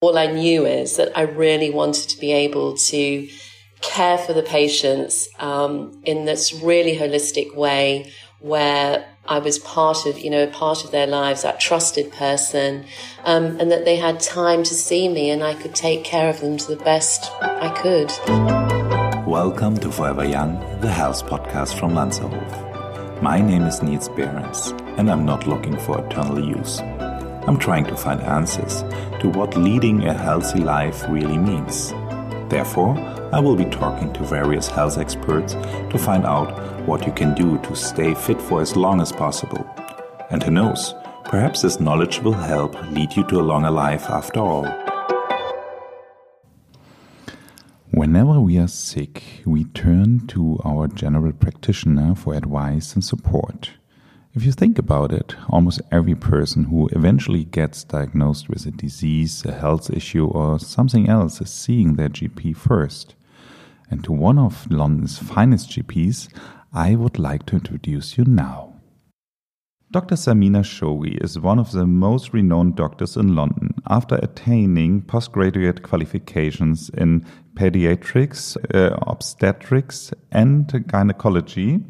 all I knew is that I really wanted to be able to care for the patients um, in this really holistic way where I was part of, you know, part of their lives, that trusted person, um, and that they had time to see me and I could take care of them to the best I could. Welcome to Forever Young, the health podcast from Lanserhof. My name is Niels Behrens, and I'm not looking for eternal use. I'm trying to find answers to what leading a healthy life really means. Therefore, I will be talking to various health experts to find out what you can do to stay fit for as long as possible. And who knows, perhaps this knowledge will help lead you to a longer life after all. Whenever we are sick, we turn to our general practitioner for advice and support. If you think about it, almost every person who eventually gets diagnosed with a disease, a health issue, or something else is seeing their GP first. And to one of London's finest GPs, I would like to introduce you now. Dr. Samina Showgi is one of the most renowned doctors in London after attaining postgraduate qualifications in pediatrics, uh, obstetrics, and gynecology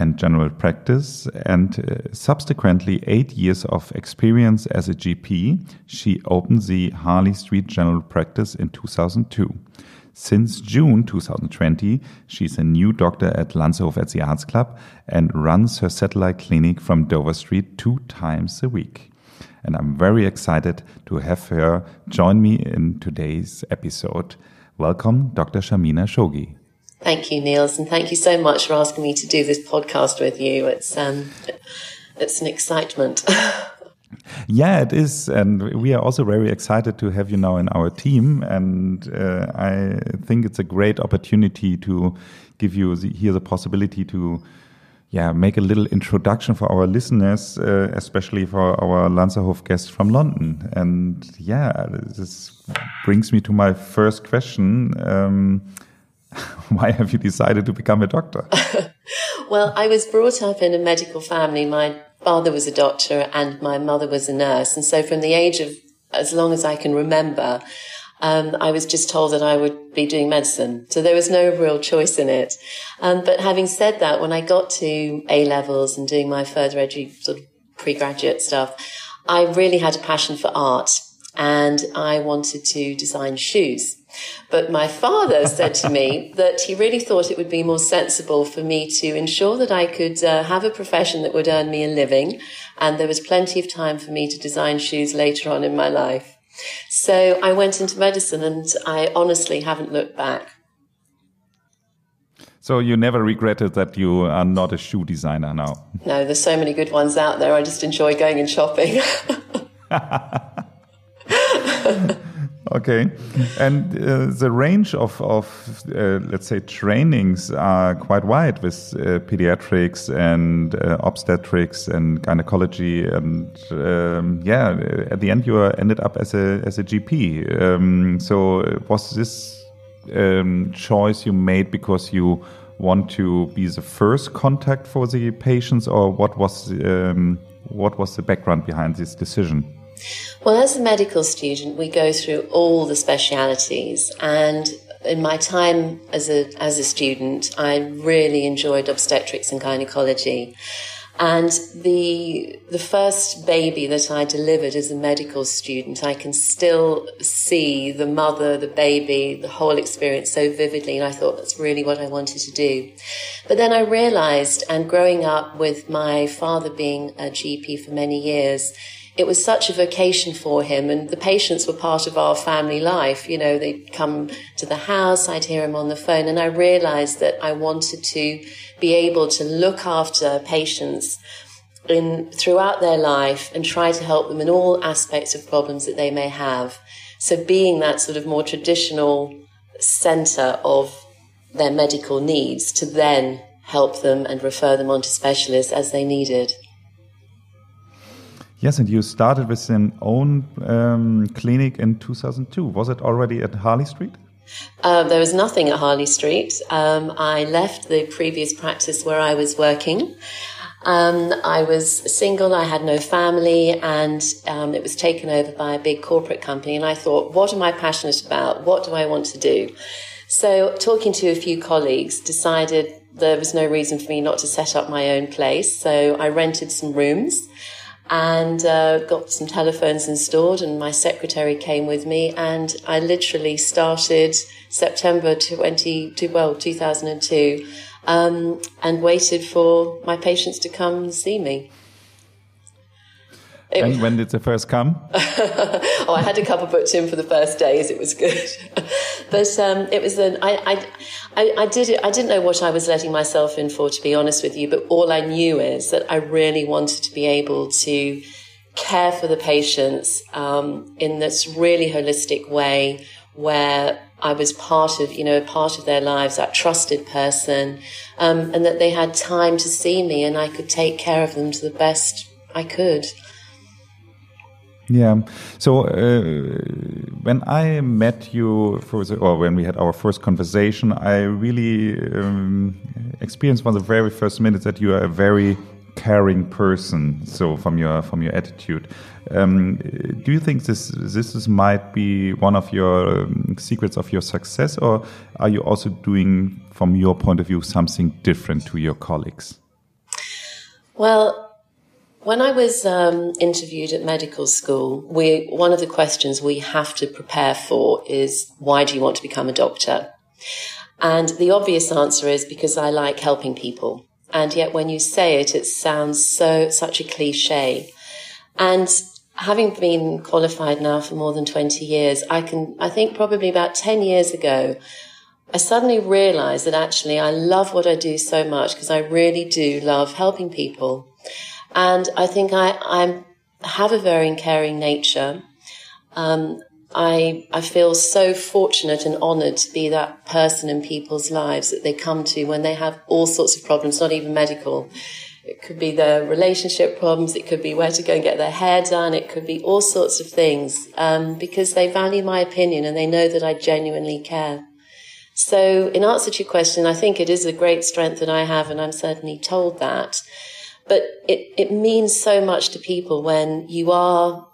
and general practice, and uh, subsequently eight years of experience as a GP. She opened the Harley Street General Practice in 2002. Since June 2020, she's a new doctor at Lanserhof at the Arts Club and runs her satellite clinic from Dover Street two times a week. And I'm very excited to have her join me in today's episode. Welcome, Dr. Shamina Showgi. Thank you, Niels, and thank you so much for asking me to do this podcast with you. It's um, it's an excitement. Yeah, it is, and we are also very excited to have you now in our team. And uh, I think it's a great opportunity to give you the, here the possibility to, yeah, make a little introduction for our listeners, uh, especially for our Lanserhof guests from London. And yeah, this brings me to my first question. Um, why have you decided to become a doctor? well, I was brought up in a medical family. My father was a doctor and my mother was a nurse. And so from the age of as long as I can remember, um, I was just told that I would be doing medicine. So there was no real choice in it. Um, but having said that, when I got to A levels and doing my further edu sort of pre-graduate stuff, I really had a passion for art and I wanted to design shoes. But my father said to me that he really thought it would be more sensible for me to ensure that I could uh, have a profession that would earn me a living. And there was plenty of time for me to design shoes later on in my life. So I went into medicine and I honestly haven't looked back. So you never regretted that you are not a shoe designer now? No, there's so many good ones out there. I just enjoy going and shopping. Okay, and uh, the range of, of uh, let's say trainings are quite wide with uh, pediatrics and uh, obstetrics and gynecology, and um, yeah, at the end you ended up as a as a GP. Um, so was this um, choice you made because you want to be the first contact for the patients, or what was um, what was the background behind this decision? Well, as a medical student, we go through all the specialities and in my time as a as a student, I really enjoyed obstetrics and gynecology. And the the first baby that I delivered as a medical student, I can still see the mother, the baby, the whole experience so vividly. And I thought that's really what I wanted to do. But then I realized, and growing up with my father being a GP for many years, it was such a vocation for him and the patients were part of our family life. You know, they'd come to the house, I'd hear him on the phone and I realized that I wanted to be able to look after patients in throughout their life and try to help them in all aspects of problems that they may have. So being that sort of more traditional center of their medical needs to then help them and refer them on to specialists as they needed. Yes, and you started with an own um, clinic in 2002. Was it already at Harley Street? Uh, there was nothing at Harley Street. Um, I left the previous practice where I was working Um, I was single, I had no family, and um, it was taken over by a big corporate company. And I thought, what am I passionate about? What do I want to do? So, talking to a few colleagues, decided there was no reason for me not to set up my own place. So, I rented some rooms and uh, got some telephones installed, and my secretary came with me, and I literally started September 20, well, 2002 um, and waited for my patients to come and see me. It, and when did the first come? oh, I had a couple booked in for the first days. It was good, but um, it was an. I, I, I did it. I didn't know what I was letting myself in for, to be honest with you. But all I knew is that I really wanted to be able to care for the patients um, in this really holistic way, where I was part of, you know, part of their lives, that trusted person, um, and that they had time to see me and I could take care of them to the best I could. Yeah. So uh, when I met you for the, or when we had our first conversation, I really um, experienced from the very first minute that you are a very caring person. So from your from your attitude, um, do you think this this is, might be one of your um, secrets of your success, or are you also doing, from your point of view, something different to your colleagues? Well. When I was um, interviewed at medical school, we, one of the questions we have to prepare for is why do you want to become a doctor? And the obvious answer is because I like helping people. And yet when you say it, it sounds so, such a cliche. And having been qualified now for more than 20 years, I can, I think probably about 10 years ago, I suddenly realized that actually I love what I do so much because I really do love helping people. And I think I, I have a very caring nature. Um, I, I feel so fortunate and honored to be that person in people's lives that they come to when they have all sorts of problems, not even medical. It could be their relationship problems. It could be where to go and get their hair done. It could be all sorts of things, um, because they value my opinion and they know that I genuinely care. So in answer to your question, I think it is a great strength that I have and I'm certainly told that. But it, it means so much to people when you are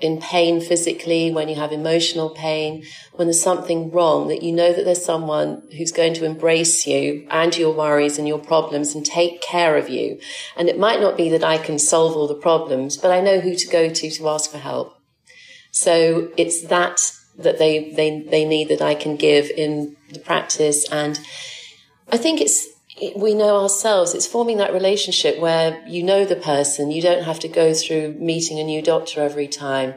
in pain physically, when you have emotional pain, when there's something wrong, that you know that there's someone who's going to embrace you and your worries and your problems and take care of you. And it might not be that I can solve all the problems, but I know who to go to to ask for help. So it's that that they, they, they need that I can give in the practice. And I think it's, we know ourselves. It's forming that relationship where you know the person. You don't have to go through meeting a new doctor every time.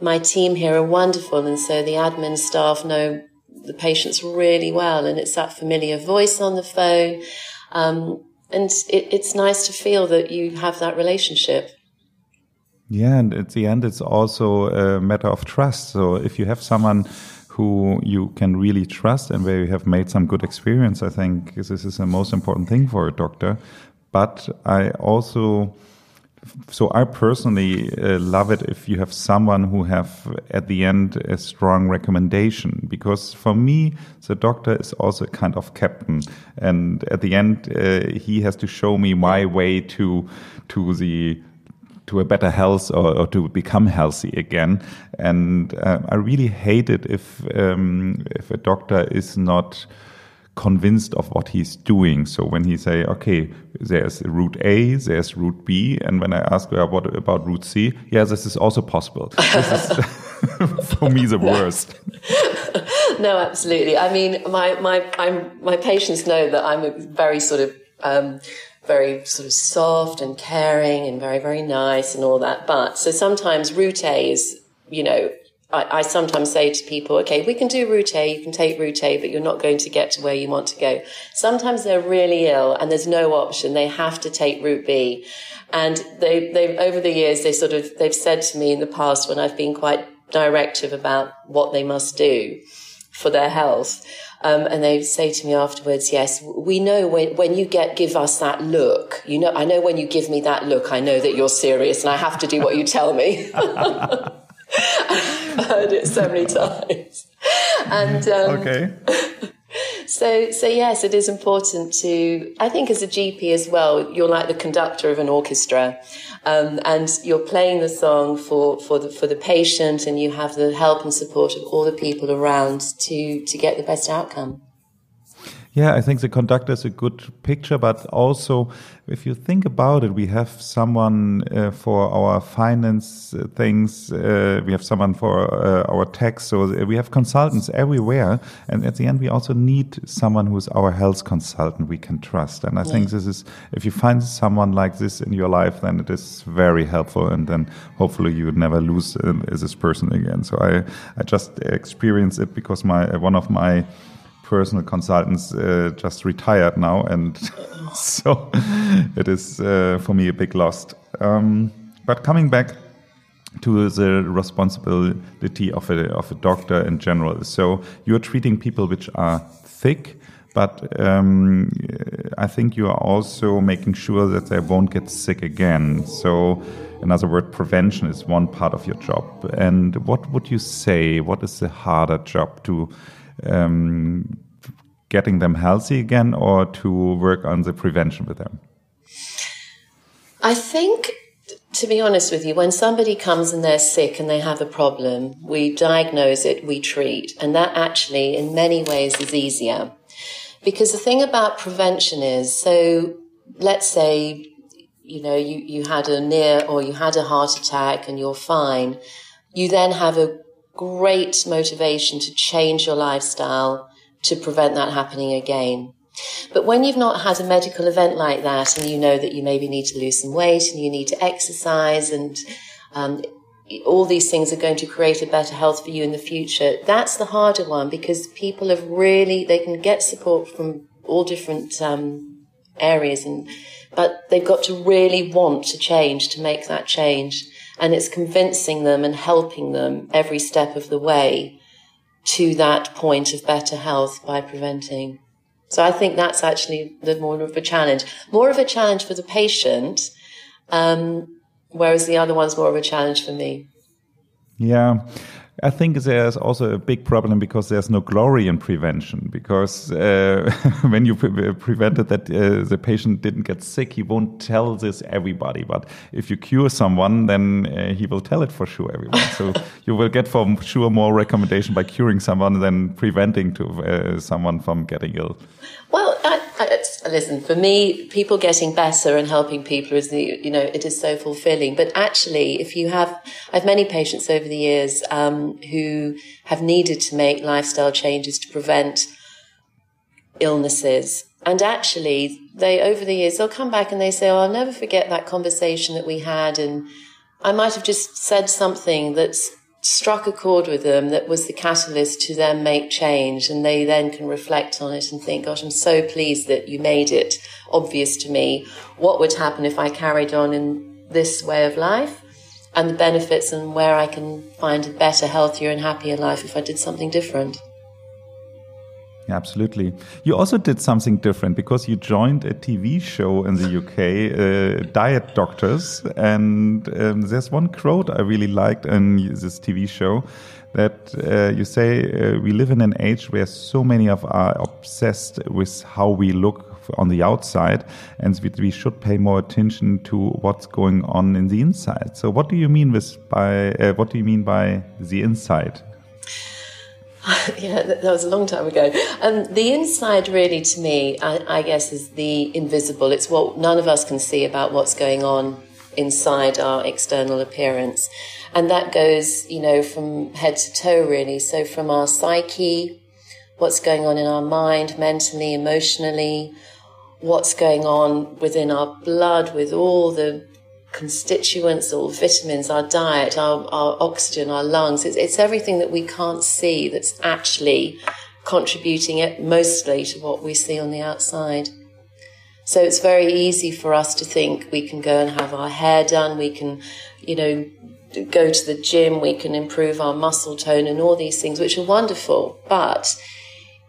My team here are wonderful. And so the admin staff know the patients really well. And it's that familiar voice on the phone. Um, and it, it's nice to feel that you have that relationship. Yeah. And at the end, it's also a matter of trust. So if you have someone who you can really trust and where you have made some good experience. I think this is the most important thing for a doctor. But I also, so I personally uh, love it if you have someone who have at the end a strong recommendation because for me the doctor is also a kind of captain and at the end uh, he has to show me my way to to the to a better health or, or to become healthy again. And uh, I really hate it if um, if a doctor is not convinced of what he's doing. So when he say, okay, there's route A, there's route B, and when I ask well, what about route C, yeah, this is also possible. This is for me the worst. no, absolutely. I mean, my my I'm, my patients know that I'm a very sort of um, very sort of soft and caring and very, very nice and all that. But so sometimes route A is, you know, I, I, sometimes say to people, okay, we can do route A, you can take route A, but you're not going to get to where you want to go. Sometimes they're really ill and there's no option. They have to take route B. And they, they, over the years, they sort of, they've said to me in the past when I've been quite directive about what they must do for their health. Um, and they say to me afterwards, yes, we know when, when you get, give us that look, you know, I know when you give me that look, I know that you're serious and I have to do what you tell me. I've heard it so many times. And, um, okay. So, so yes, it is important to. I think as a GP as well, you're like the conductor of an orchestra, um, and you're playing the song for for the for the patient, and you have the help and support of all the people around to to get the best outcome. Yeah, I think the conductor is a good picture, but also if you think about it, we have someone uh, for our finance uh, things, uh, we have someone for uh, our tax, so we have consultants everywhere. And at the end, we also need someone who is our health consultant we can trust. And I yeah. think this is, if you find someone like this in your life, then it is very helpful. And then hopefully you would never lose uh, this person again. So I, I just experienced it because my, one of my, personal consultants uh, just retired now, and so it is uh, for me a big loss. Um, but coming back to the responsibility of a of a doctor in general, so you're treating people which are thick. But um, I think you are also making sure that they won't get sick again. So, in other words, prevention is one part of your job. And what would you say? What is the harder job to um, getting them healthy again or to work on the prevention with them? I think, to be honest with you, when somebody comes and they're sick and they have a problem, we diagnose it, we treat. And that actually, in many ways, is easier. Because the thing about prevention is so let's say, you know, you, you had a near or you had a heart attack and you're fine. You then have a great motivation to change your lifestyle to prevent that happening again. But when you've not had a medical event like that and you know that you maybe need to lose some weight and you need to exercise and um, all these things are going to create a better health for you in the future, that's the harder one because people have really, they can get support from all different um, areas and but they've got to really want to change to make that change and it's convincing them and helping them every step of the way to that point of better health by preventing. So I think that's actually the more of a challenge. More of a challenge for the patient, um, whereas the other one's more of a challenge for me. Yeah. I think there's also a big problem because there's no glory in prevention. Because uh, when you pre prevented that uh, the patient didn't get sick, he won't tell this everybody. But if you cure someone, then uh, he will tell it for sure everyone. so you will get for sure more recommendation by curing someone than preventing to uh, someone from getting ill. Well, I, listen. For me, people getting better and helping people is the you know it is so fulfilling. But actually, if you have, I've many patients over the years. Um, who have needed to make lifestyle changes to prevent illnesses. And actually, they, over the years, they'll come back and they say, Oh, I'll never forget that conversation that we had. And I might have just said something that's struck a chord with them that was the catalyst to them make change. And they then can reflect on it and think, gosh, I'm so pleased that you made it obvious to me what would happen if I carried on in this way of life and the benefits and where I can find a better, healthier, and happier life if I did something different. Absolutely. You also did something different because you joined a TV show in the UK, uh, Diet Doctors. And um, there's one quote I really liked in this TV show that uh, you say, uh, We live in an age where so many of us are obsessed with how we look on the outside, and we should pay more attention to what's going on in the inside. So, what do you mean with by uh, what do you mean by the inside? yeah, that, was a long time ago. Um, the inside, really, to me, I, I guess, is the invisible. It's what none of us can see about what's going on inside our external appearance. And that goes, you know, from head to toe, really. So from our psyche, what's going on in our mind, mentally, emotionally, what's going on within our blood with all the constituents, all vitamins, our diet, our, our oxygen, our lungs. It's, it's everything that we can't see that's actually contributing it mostly to what we see on the outside. So it's very easy for us to think we can go and have our hair done, we can, you know, go to the gym, we can improve our muscle tone and all these things, which are wonderful, but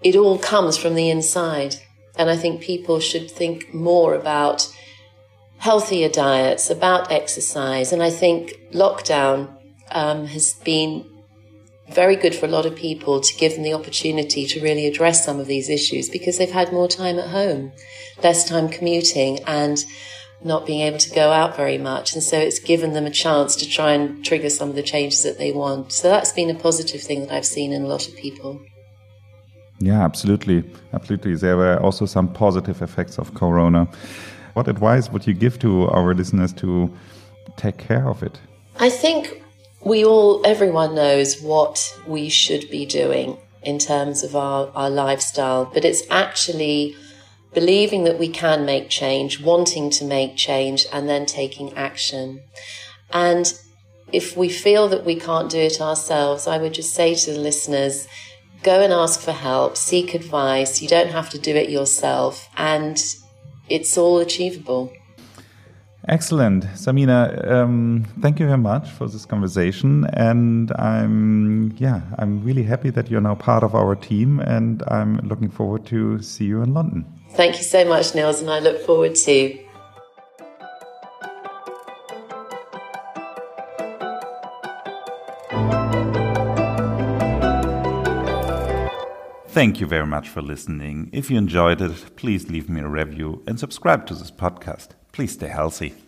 it all comes from the inside. And I think people should think more about healthier diets, about exercise. And I think lockdown um, has been very good for a lot of people to give them the opportunity to really address some of these issues because they've had more time at home, less time commuting and not being able to go out very much. And so it's given them a chance to try and trigger some of the changes that they want. So that's been a positive thing that I've seen in a lot of people. Yeah, absolutely. Absolutely. There were also some positive effects of Corona. What advice would you give to our listeners to take care of it? I think we all, everyone knows what we should be doing in terms of our, our lifestyle, but it's actually believing that we can make change, wanting to make change, and then taking action. And if we feel that we can't do it ourselves, I would just say to the listeners, go and ask for help, seek advice. You don't have to do it yourself, and it's all achievable. Excellent, Samina. Um, thank you very much for this conversation, and I'm yeah, I'm really happy that you're now part of our team, and I'm looking forward to see you in London. Thank you so much, Niels, and I look forward to. Thank you very much for listening. If you enjoyed it, please leave me a review and subscribe to this podcast. Please stay healthy.